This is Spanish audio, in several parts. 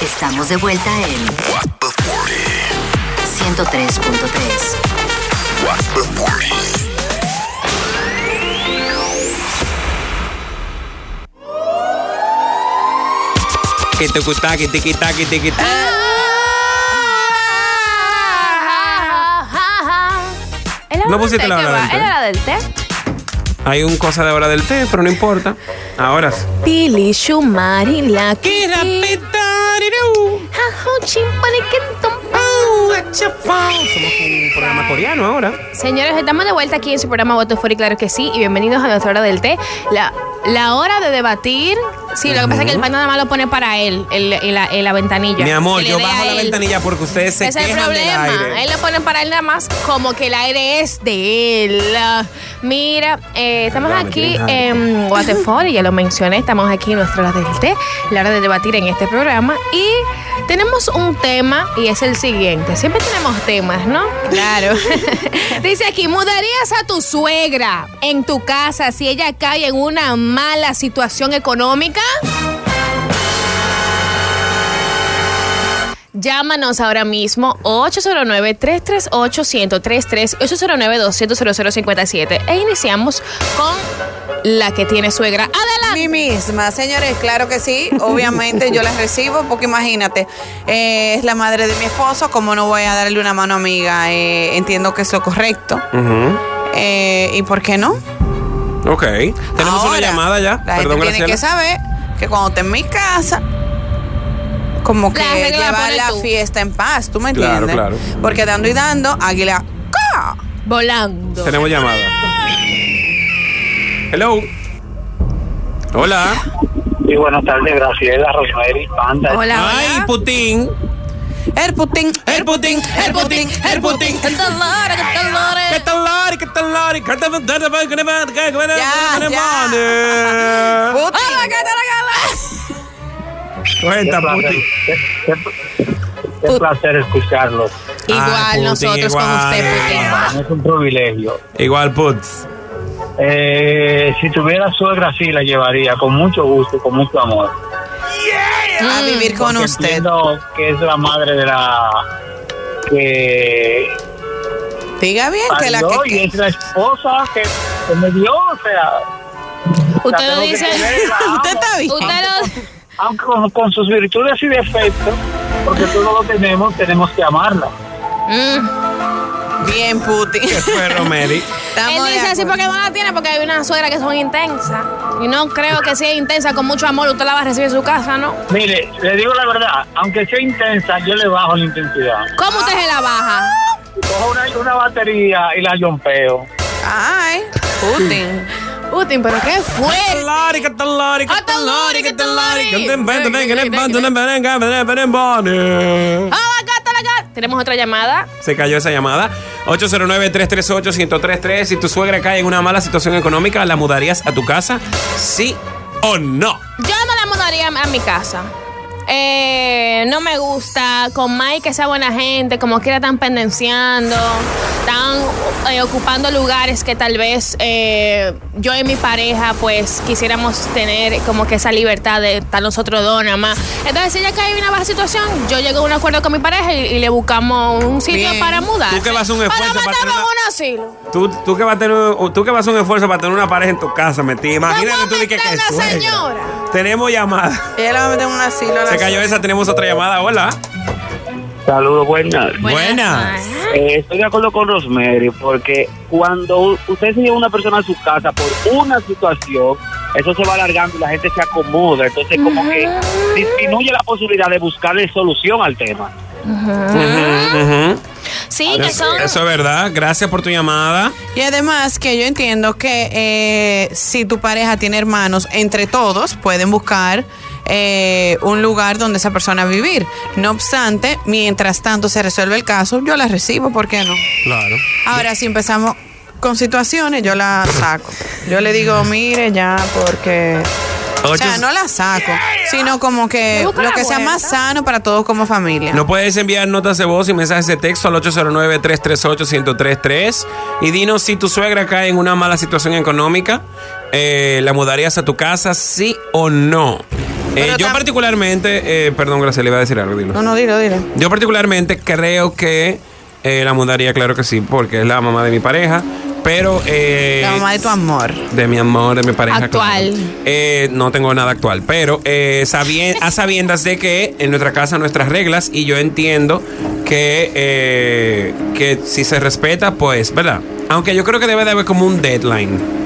Estamos de vuelta en 103.3. Que te gusta, que te quita, que te quita. ¿Es la No pusiste la hora del té. ¿Es la hora del té? Hay un cosa de hora del té, pero no importa. Ahora sí. Pili, Shumari, la ¡Qué Somos un programa coreano ahora. Señores, estamos de vuelta aquí en su programa Voto Fuera y claro que sí. Y bienvenidos a nuestra hora del té. La, la hora de debatir. Sí, lo que pasa es que el pan nada más lo pone para él, el, el- la, en la ventanilla. Mi amor, yo bajo la él. ventanilla porque ustedes se Ese es el del problema. aire. Él lo pone para él nada más como que el aire es de él. Mira, eh, estamos Dame, aquí en Waterford, y ya lo mencioné, estamos aquí en nuestra hora del té, la hora de debatir en este programa. Y tenemos un tema y es el siguiente. Siempre tenemos temas, ¿no? Claro. Dice aquí, ¿mudarías a tu suegra en tu casa si ella cae en una mala situación económica? Llámanos ahora mismo 809-338-1033 809-200-0057 e iniciamos con la que tiene suegra. Mí Adelante. misma, señores, claro que sí. Obviamente yo las recibo porque imagínate, eh, es la madre de mi esposo, como no voy a darle una mano amiga, Eh, entiendo que es lo correcto. Eh, ¿Y por qué no? Ok. Tenemos una Ahora, llamada ya. La Perdón, gente tiene que saber que cuando esté en mi casa, como que La llevar la tú. fiesta en paz, ¿tú me Claro, entiendes? claro. Porque dando y dando, águila. ¡ca! Volando. Tenemos llamada. Hello. Hola. Sí, buenas tardes, Graciela, Rosemary, Panda. Hola, Ay, hola. Putin. El Putin, El Putin, el Putin, el Putin. ¿Qué tal, Lore? ¿Qué tal, Lore? ¿Qué tal, Lari? ¿Qué tal, Lari? ¿Qué tal, Lari? ¿Qué tal, Lari? ¿Qué tal, Lari? ya. Putin. ¡Hola, qué tal, Cuenta, Putin. qué- qué- qué placer escucharlos. Igual Ay, Putin, nosotros con igual. usted, Putin. Es un privilegio. Igual, Puts. Eh, si tuviera suegra, sí la llevaría, con mucho gusto, con mucho amor. A vivir con Porque usted. Entiendo que es la madre de la que Diga bien que la que. y es la esposa que, que me dio, o sea. Usted lo dice. Usted está bien. Usted lo. Aunque con, con sus virtudes y defectos, porque todos lo tenemos, tenemos que amarla. Mm. Bien, Putin. ¿Qué fue, Romeri? Estamos Él dice así porque no la tiene, porque hay una suegra que son intensas. Y no creo que sea intensa con mucho amor, usted la va a recibir en su casa, ¿no? Mire, le digo la verdad, aunque sea intensa, yo le bajo la intensidad. ¿Cómo usted se la baja? Cojo una, una batería y la yompeo. Ay, Putin. Putin, pero qué fue. Lari, Tenemos otra llamada. Se cayó esa llamada. 809-338-1033. Si tu suegra cae en una mala situación económica, ¿la mudarías a tu casa? ¿Sí o no? Yo no la mudaría a mi casa. Eh, no me gusta con Mike que sea buena gente, como quiera tan pendenciando, tan eh, ocupando lugares que tal vez eh, yo y mi pareja pues quisiéramos tener como que esa libertad de estar nosotros dos nada más. Entonces si ella cae en una baja situación, yo llego a un acuerdo con mi pareja y, y le buscamos un sitio Bien. para mudar. Tú que vas a un esfuerzo para para tener una- un asilo. Tú, tú, que vas a tener, tú que vas a hacer un esfuerzo para tener una pareja en tu casa, metí. Imagínate tú de que, que una suegra. señora. Tenemos llamada. Ella la va a meter en un asilo. a la Se cayó suegra. esa, tenemos otra llamada. Hola. Saludos, buenas. Buenas. Eh, estoy de acuerdo con Rosemary, porque cuando usted se lleva una persona a su casa por una situación, eso se va alargando y la gente se acomoda. Entonces, como que disminuye la posibilidad de buscarle solución al tema. Sí, que Eso, son... eso es verdad. Gracias por tu llamada. Y además que yo entiendo que eh, si tu pareja tiene hermanos, entre todos pueden buscar eh, un lugar donde esa persona vivir. No obstante, mientras tanto se resuelve el caso, yo la recibo, ¿por qué no? Claro. Ahora, si empezamos con situaciones, yo la saco. Yo le digo, mire ya, porque... O sea, no la saco, sino como que lo que sea más sano para todos como familia. No puedes enviar notas de voz y mensajes de texto al 809-338-1033 y dinos si tu suegra cae en una mala situación económica, eh, ¿la mudarías a tu casa, sí o no? Eh, yo particularmente, eh, perdón, Graciela, iba a decir algo, dilo. No, no, dilo, dilo. Yo particularmente creo que eh, la mudaría, claro que sí, porque es la mamá de mi pareja, pero... eh, La mamá de tu amor. De mi amor, de mi pareja. Actual. claro. Eh, no tengo nada actual, pero eh, sabien- a sabiendas de que en nuestra casa nuestras reglas y yo entiendo que, eh, que si se respeta, pues, ¿verdad? Aunque yo creo que debe de haber como un deadline.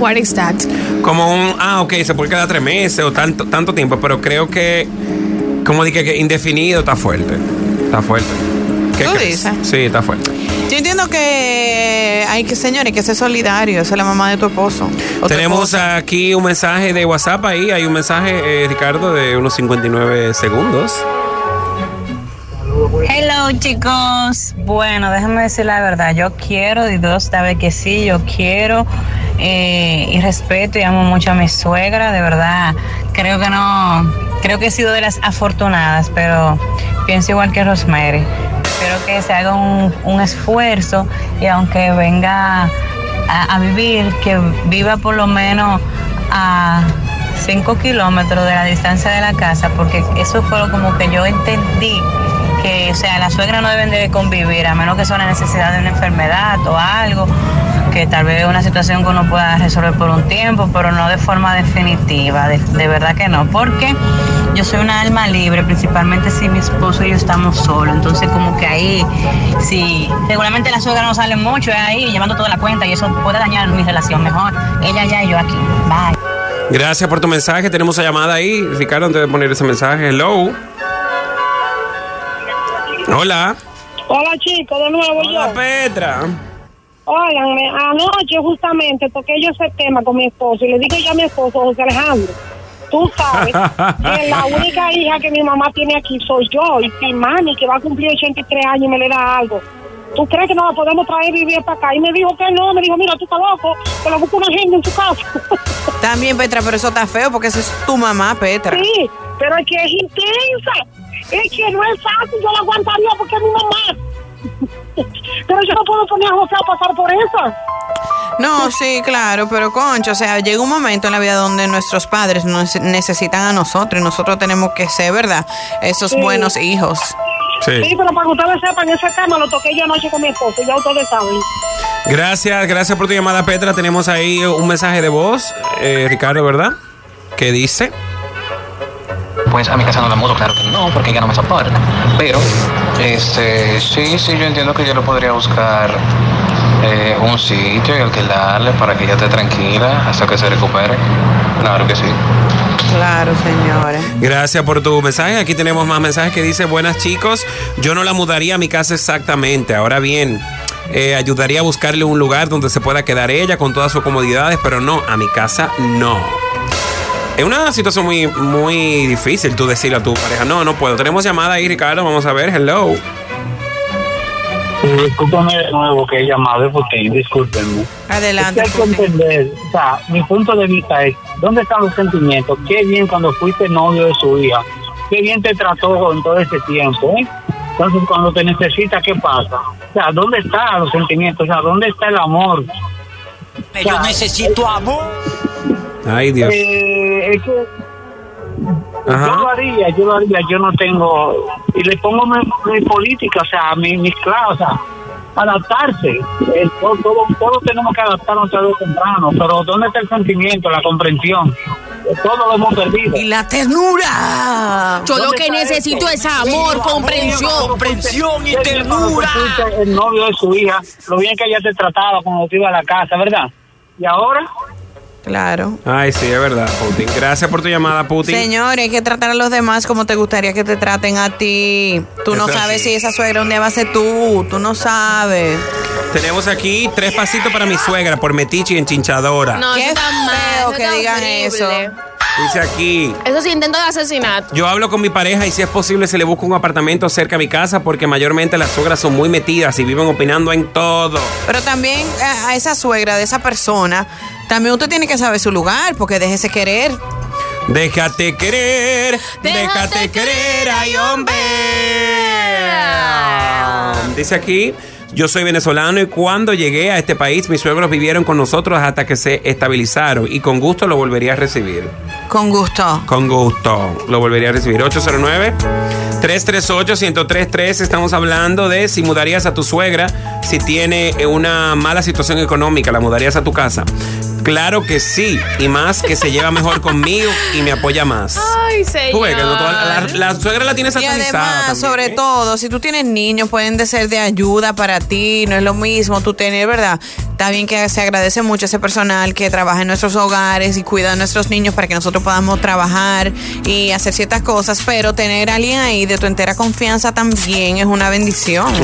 What is that? Como un, ah, ok, se puede quedar tres meses o tanto, tanto tiempo, pero creo que, como dije, que indefinido está fuerte. Está fuerte. ¿Qué ¿Tú crees? dices? Sí, está fuerte. Yo entiendo que hay que, señores, que ser solidario. Esa es la mamá de tu esposo. Tu Tenemos aquí un mensaje de WhatsApp ahí. Hay un mensaje, eh, Ricardo, de unos 59 segundos. Chicos, bueno déjenme decir la verdad, yo quiero y Dios sabe que sí, yo quiero eh, y respeto y amo mucho a mi suegra, de verdad, creo que no, creo que he sido de las afortunadas, pero pienso igual que Rosemary, espero que se haga un, un esfuerzo y aunque venga a, vivir, que viva por lo menos a 5 kilómetros de la distancia de la casa, porque eso fue como que yo entendí que, o sea, las suegras no deben de convivir, a menos que sea una necesidad de una enfermedad o algo, que tal vez una situación que uno pueda resolver por un tiempo, pero no de forma definitiva, de, de verdad que no, porque yo soy una alma libre, principalmente si mi esposo y yo estamos solos, entonces como que ahí, si regularmente las suegras no salen mucho, es ahí llevando toda la cuenta y eso puede dañar mi relación mejor, ella allá y yo aquí, bye. Gracias por tu mensaje. Tenemos una llamada ahí. Ricardo, antes de poner ese mensaje. Hello. Hola. Hola chicos, de nuevo Hola, yo. Petra. Óiganme, anoche justamente toqué yo ese tema con mi esposo y le dije yo a mi esposo, José Alejandro, tú sabes que la única hija que mi mamá tiene aquí soy yo y si mami que va a cumplir 83 años me le da algo. ¿Tú crees que no la podemos traer y vivir para acá? Y me dijo que no, me dijo, mira, tú estás loco, que lo busca una gente en su casa. También, Petra, pero eso está feo porque esa es tu mamá, Petra. sí, pero es que es intensa. Es que no es fácil, yo la aguantaría porque es mi mamá. pero yo no puedo poner a José a pasar por eso. No, sí, claro, pero concho, o sea, llega un momento en la vida donde nuestros padres nos necesitan a nosotros y nosotros tenemos que ser, ¿verdad? Esos Sí. buenos hijos. Sí, Sí. pero para que ustedes sepan, ese tema lo toqué yo anoche con mi esposo, ya ustedes saben. Gracias, gracias por tu llamada, Petra. Tenemos ahí un mensaje de voz, eh, Ricardo, ¿verdad? ¿Qué dice? Pues a mi casa no la mudo, claro que no, porque ella no me soporta. Pero, este, sí, sí, yo entiendo que yo le podría buscar eh, un sitio y alquilarle para que ella esté tranquila hasta que se recupere. Claro que sí. Claro, señores. Gracias por tu mensaje. Aquí tenemos más mensajes que dice, buenas chicos, yo no la mudaría a mi casa exactamente. Ahora bien, eh, ayudaría a buscarle un lugar donde se pueda quedar ella con todas sus comodidades, pero no, a mi casa no. Es una situación muy, muy difícil tú decirle a tu pareja, no, no puedo. Tenemos llamada ahí, Ricardo, vamos a ver, hello. Discúlpame de nuevo que he llamado Putin, discúlpenme. Adelante. Es que hay que entender, o sea, mi punto de vista es, ¿dónde están los sentimientos? Qué bien cuando fuiste novio de su hija, qué bien te trató en todo ese tiempo, ¿eh? Entonces, cuando te necesita, ¿qué pasa? O sea, ¿dónde están los sentimientos? O sea, ¿dónde está el amor? Yo necesito amor. Ay, Dios. Eh, es que Ajá. yo lo haría, yo lo haría, yo no tengo, y le pongo mi, mi política, o sea, mi- mis claves, o sea, adaptarse. Eh, todo, todo- todos tenemos que adaptarnos tarde o temprano, pero ¿dónde está el sentimiento, la comprensión? Eh, Todo lo hemos perdido. Y la ternura. Yo lo ¿Dónde que necesito es amor, comprensión. Comprensión y ternura. el novio de su hija, lo bien que ella te trataba cuando te iba a la casa, ¿verdad? Y ahora, Claro. Ay, sí, es verdad, Putin. Gracias por tu llamada, Putin. Señores, hay que tratar a los demás como te gustaría que te traten a ti. Tú no sabes sí. si esa suegra un día va a ser tú. Tú no sabes. Tenemos aquí tres pasitos para mi suegra por metiche y enchinchadora. No, Qué está mal. feo eso que está digan horrible. eso. Dice aquí. Eso es intento de asesinato. Yo hablo con mi pareja y si es posible se le busca un apartamento cerca a mi casa porque mayormente las suegras son muy metidas y viven opinando en todo. Pero también a, a esa suegra de esa persona, también usted tiene que saber su lugar, porque déjese querer. Déjate querer, déjate, Déjate querer, querer, ay hombre. Dice aquí, Yo soy venezolano y cuando llegué a este país, mis suegros vivieron con nosotros hasta que se estabilizaron y con gusto lo volvería a recibir. Con gusto. Con gusto. Lo volvería a recibir. 809-338-1033. Estamos hablando de si mudarías a tu suegra, si tiene una mala situación económica, la mudarías a tu casa. Claro que sí. Y más que se lleva mejor conmigo y me apoya más. Ay, señor. Tú ves que no toda- la, la suegra la tiene Y satanizada. además, también, sobre ¿eh? todo, si tú tienes niños, pueden de ser de ayuda para ti. No es lo mismo tú tener, ¿verdad? Está bien que se agradece mucho ese personal que trabaja en nuestros hogares y cuida a nuestros niños para que nosotros podamos trabajar y hacer ciertas cosas, pero tener a alguien ahí de tu entera confianza también es una bendición.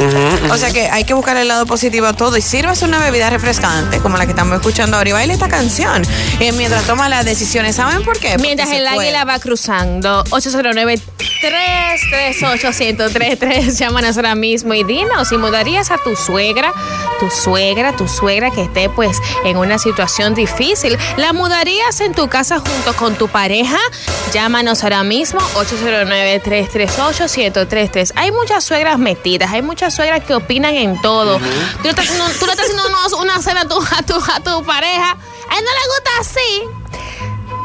O sea que hay que buscar el lado positivo a todo y sírvase una bebida refrescante como la que estamos escuchando ahora y baile esta canción eh, mientras toma las decisiones. ¿Saben por qué? Mientras Porque el águila va cruzando, 809-338-1033. Llámanos ahora mismo y dinos si mudarías a tu suegra, tu suegra, tu suegra que esté pues en una situación difícil. ¿La mudarías en tu casa junto con tu pareja? Llámanos ahora mismo, 809-338-1033. Hay muchas suegras metidas, hay muchas suegras que opinan en todo. Tú le estás haciendo, tú le estás haciendo unos- una cena a tu, a, tu, a tu pareja, a él no le gusta así.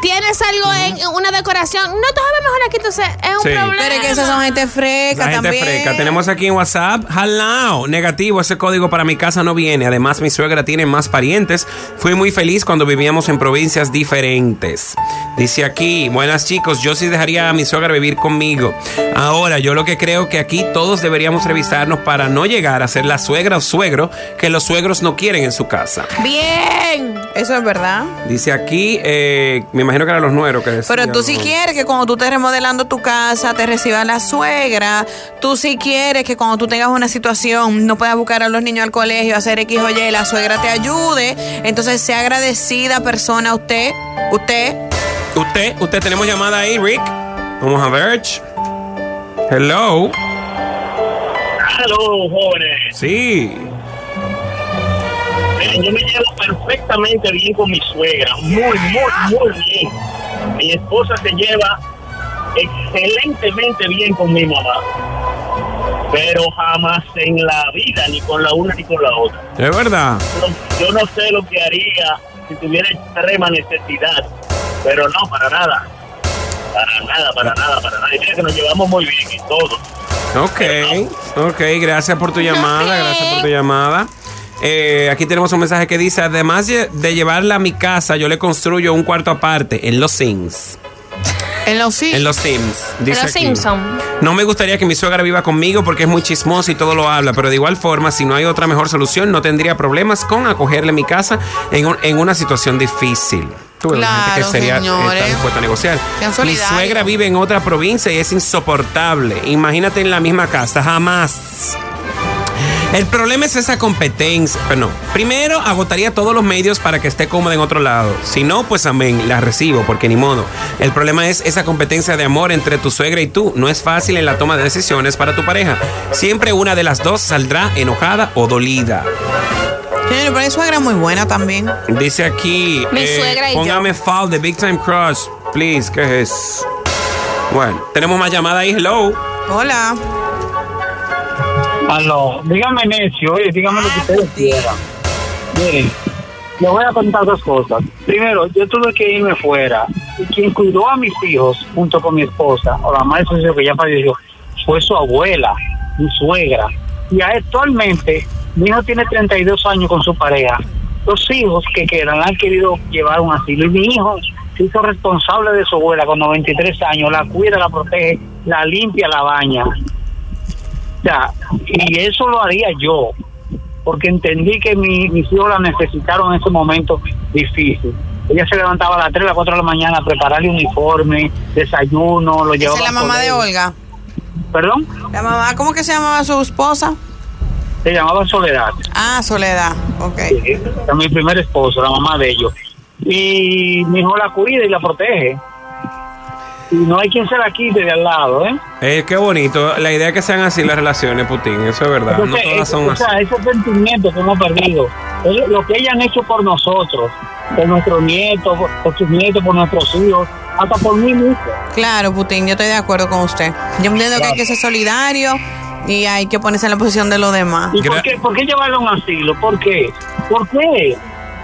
Tienes algo en en una decoración. No, tú sabes mejor aquí, entonces es un Sí. problema. Pero es que esas son gente fresca La gente también. freca. Tenemos aquí en WhatsApp. Jalao. Negativo. Ese código para mi casa no viene. Además, mi suegra tiene más parientes. Fui muy feliz cuando vivíamos en provincias diferentes. Dice aquí, buenas chicos, yo sí dejaría a mi suegra vivir conmigo. Ahora, yo lo que creo que aquí todos deberíamos revisarnos para no llegar a ser la suegra o suegro que los suegros no quieren en su casa. Bien, eso es verdad. Dice aquí, eh, me imagino que eran los nueros que decían. Pero tú sí ¿no? quieres que cuando tú estés remodelando tu casa te reciba la suegra. Tú sí quieres que cuando tú tengas una situación no puedas buscar a los niños al colegio, hacer X o Y, la suegra te ayude. Entonces sea agradecida persona usted, usted. Usted, usted tenemos llamada ahí, Rick. Vamos a ver. Hello. Hello, jóvenes. Sí. Yo me llevo perfectamente bien con mi suegra. Muy, muy, muy bien. Mi esposa se lleva excelentemente bien con mi mamá. Pero jamás en la vida, ni con la una ni con la otra. Es verdad. Yo, yo no sé lo que haría si tuviera extrema necesidad. Pero no, para nada. Para nada, para nada, para nada. Y mira que nos llevamos muy bien y todo. Ok, ok, gracias por tu llamada, gracias por tu llamada. Eh, aquí tenemos un mensaje que dice, además de llevarla a mi casa, yo le construyo un cuarto aparte en los Sims. En los Sims. En los Sims. Dice Los aquí. Simpson. No me gustaría que mi suegra viva conmigo porque es muy chismosa y todo lo habla, pero de igual forma, si no hay otra mejor solución, no tendría problemas con acogerle mi casa en, un- en una situación difícil. Tú la gente Claro, que sería señores. está dispuesta a negociar. Sean Mi suegra vive en otra provincia y es insoportable. Imagínate en la misma casa, jamás. El problema es esa competencia. Pero no. Primero, agotaría todos los medios para que esté cómoda en otro lado. Si no, pues amén, la recibo, porque ni modo. El problema es esa competencia de amor entre tu suegra y tú. No es fácil en la toma de decisiones para tu pareja. Siempre una de las dos saldrá enojada o dolida. Pero hay suegra muy buena también. Dice aquí. Mi suegra y yo. Póngame Fall de Big Time Crush, please. ¿Qué es? Bueno, tenemos más llamada ahí. Hello. Hola. Aló, dígame necio, oye, dígame lo que ustedes quieran. Miren, le voy a contar dos cosas. Primero, yo tuve que irme fuera. Y quien cuidó a mis hijos junto con mi esposa, o la madre de que ya falleció, fue su abuela, mi suegra. Y actualmente, mi hijo tiene 32 años con su pareja. Los hijos que quedan han querido llevar un asilo. Y mi hijo se hizo responsable de su abuela con 93 años. La cuida, la protege, la limpia, la baña. Sea, y eso lo haría yo, porque entendí que mi, mis hijos la necesitaron en ese momento difícil. Ella se levantaba a las 3, a las 4 de la mañana a prepararle uniforme, desayuno, lo Esa llevaba es la mamá de. Olga. ¿Perdón? La mamá, ¿cómo que se llamaba su esposa? Se llamaba Soledad. Ah, Soledad. Ok. Sí, era mi primer esposo, la mamá de ellos. Y mi hijo la cuida y la protege. Y no hay quien se la quite de al lado, ¿eh? Eh, qué bonito. La idea es que sean así las relaciones, Putin. Eso es verdad. No Entonces, todas es- son o así. sea, ese sentimiento que hemos perdido, es lo que ellas han hecho por nosotros, por nuestros nietos, por, por sus nietos, por nuestros hijos, hasta por mí mismo. Claro, Putin, yo estoy de acuerdo con usted. Yo entiendo que hay que ser solidario, Y hay que ponerse en la posición de los demás. ¿Y por qué, por qué llevarlo a un asilo? ¿Por qué? ¿Por qué?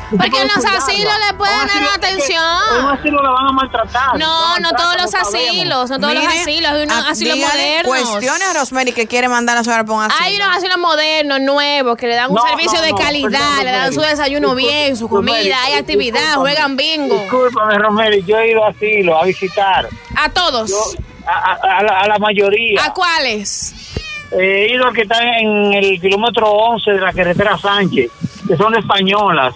Porque en los asilos le pueden dar En un atención. asilo la van a maltratar. No, no todos los asilos, no todos los asilos, hay unos a- asilos modernos. Cuestione a Rosemary que quiere mandar a su un asilo. Hay unos asilos modernos, nuevos, que le dan un No, servicio no, de no, calidad, perdón, le dan su Rosemary. desayuno bien, su comida, Rosemary, hay actividad, juegan bingo. Discúlpame, Romero, yo he ido a asilo a visitar. A todos. A, a- a la, a la mayoría. ¿A cuáles? He ido a que están en el kilómetro 11 de la carretera Sánchez, que son españolas.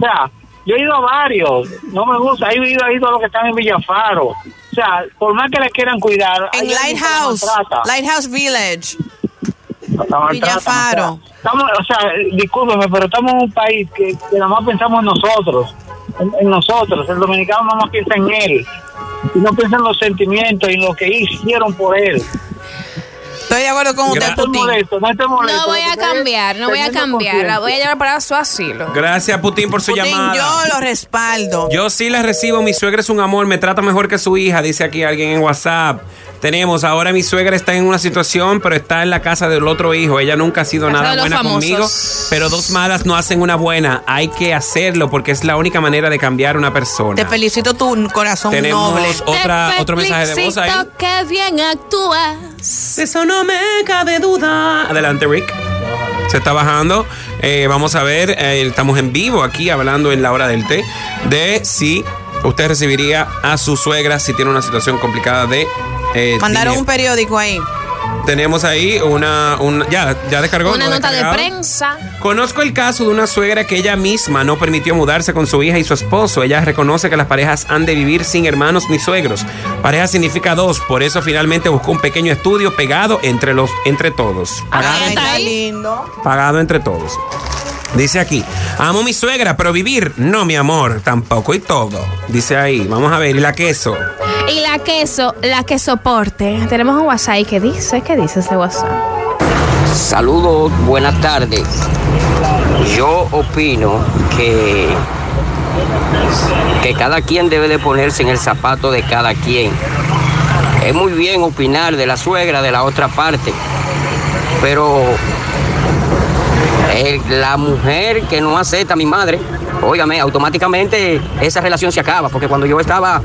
O sea, yo he ido a varios, no me gusta. He ido, he ido a los que están en Villafaro. O sea, por más que les quieran cuidar. En Lighthouse. Lighthouse Village. Villafaro. O sea, estamos, o sea, discúlpeme, pero estamos en un país que, que nada más pensamos en nosotros, en, en nosotros. El dominicano nada más piensa en él. Y no piensa en los sentimientos y en lo que hicieron por él. Estoy de acuerdo con usted, No estoy Putin. molesto, no estoy molesto. No voy a cambiar, no voy a cambiar, la voy a llevar para su asilo. Gracias, Putin, por su Putin, llamada. yo lo respaldo. Yo sí la recibo, mi suegra es un amor, me trata mejor que su hija, dice aquí alguien en WhatsApp. Tenemos, ahora mi suegra está en una situación, pero está en la casa del otro hijo. Ella nunca ha sido Casa nada buena famosos. conmigo, pero dos malas no hacen una buena. Hay que hacerlo porque es la única manera de cambiar una persona. Te felicito tu corazón Tenemos noble. otra, otro mensaje de voz ahí. Felicito que bien actúas. Eso no me cabe duda. Adelante, Rick. Se está bajando. Eh, vamos a ver, eh, estamos en vivo aquí hablando en la hora del té de si usted recibiría a su suegra si tiene una situación complicada de... eh, Mandaron dinero. un periódico ahí. Tenemos ahí una... una- ya, ya descargó. Una ¿No ha nota de prensa. Conozco el caso de una suegra que ella misma no permitió mudarse con su hija y su esposo. Ella reconoce que las parejas han de vivir sin hermanos ni suegros. Pareja significa dos, por eso finalmente buscó un pequeño estudio pegado entre los entre todos. Pagado, Ay, está lindo. pagado entre todos. Dice aquí, amo a mi suegra, pero vivir, no mi amor, tampoco y todo. Dice ahí, vamos a ver, y la queso. Y la queso, la que soporte. Tenemos un WhatsApp que dice, ¿qué dice ese WhatsApp? Saludos, buenas tardes. Yo opino que, que cada quien debe de ponerse en el zapato de cada quien. Es muy bien opinar de la suegra de la otra parte, pero la mujer que no acepta a mi madre, óigame, automáticamente esa relación se acaba, porque cuando yo estaba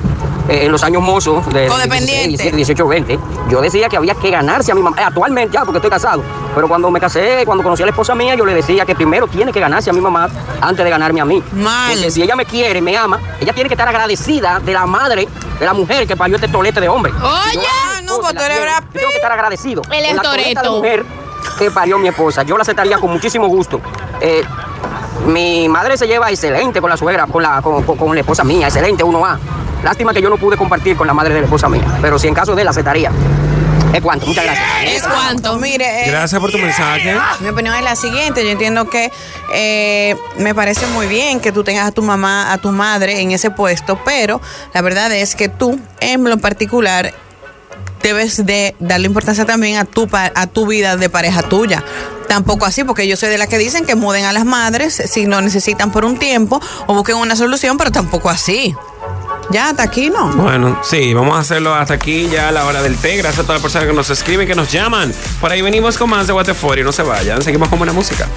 eh, en los años mozos de Codependiente. 16, 18, 20, yo decía que había que ganarse a mi mamá, eh, actualmente ya, porque estoy casado, pero cuando me casé, cuando conocí a la esposa mía, yo le decía que primero tiene que ganarse a mi mamá antes de ganarme a mí. Mal. Porque si ella me quiere, me ama, ella tiene que estar agradecida de la madre, de la mujer que parió este tolete de hombre. Oye. Yo, Ah, no, pues tú eres yo tengo que estar agradecido. Él es que parió mi esposa. Yo la aceptaría con muchísimo gusto. Eh, mi madre se lleva excelente con la suegra, con la, con, con- con la esposa mía, excelente, uno a Lástima que yo no pude compartir con la madre de la esposa mía, pero si en caso de él, la aceptaría. Es cuanto, muchas gracias. ¿Es cuánto? Mire, eh, Gracias por tu mensaje. Mi opinión es la siguiente. Yo entiendo que eh, me parece muy bien que tú tengas a tu mamá, a tu madre en ese puesto, pero la verdad es que tú, en lo particular, debes de darle importancia también a tu, a tu vida de pareja tuya. Tampoco así, porque yo soy de las que dicen que muden a las madres si no necesitan por un tiempo o busquen una solución, pero tampoco así. Ya, hasta aquí no. Bueno, sí, vamos a hacerlo hasta aquí ya a la hora del té. Gracias a todas las personas que nos escriben, que nos llaman. Por ahí venimos con más de the 40. No se vayan, seguimos con buena música.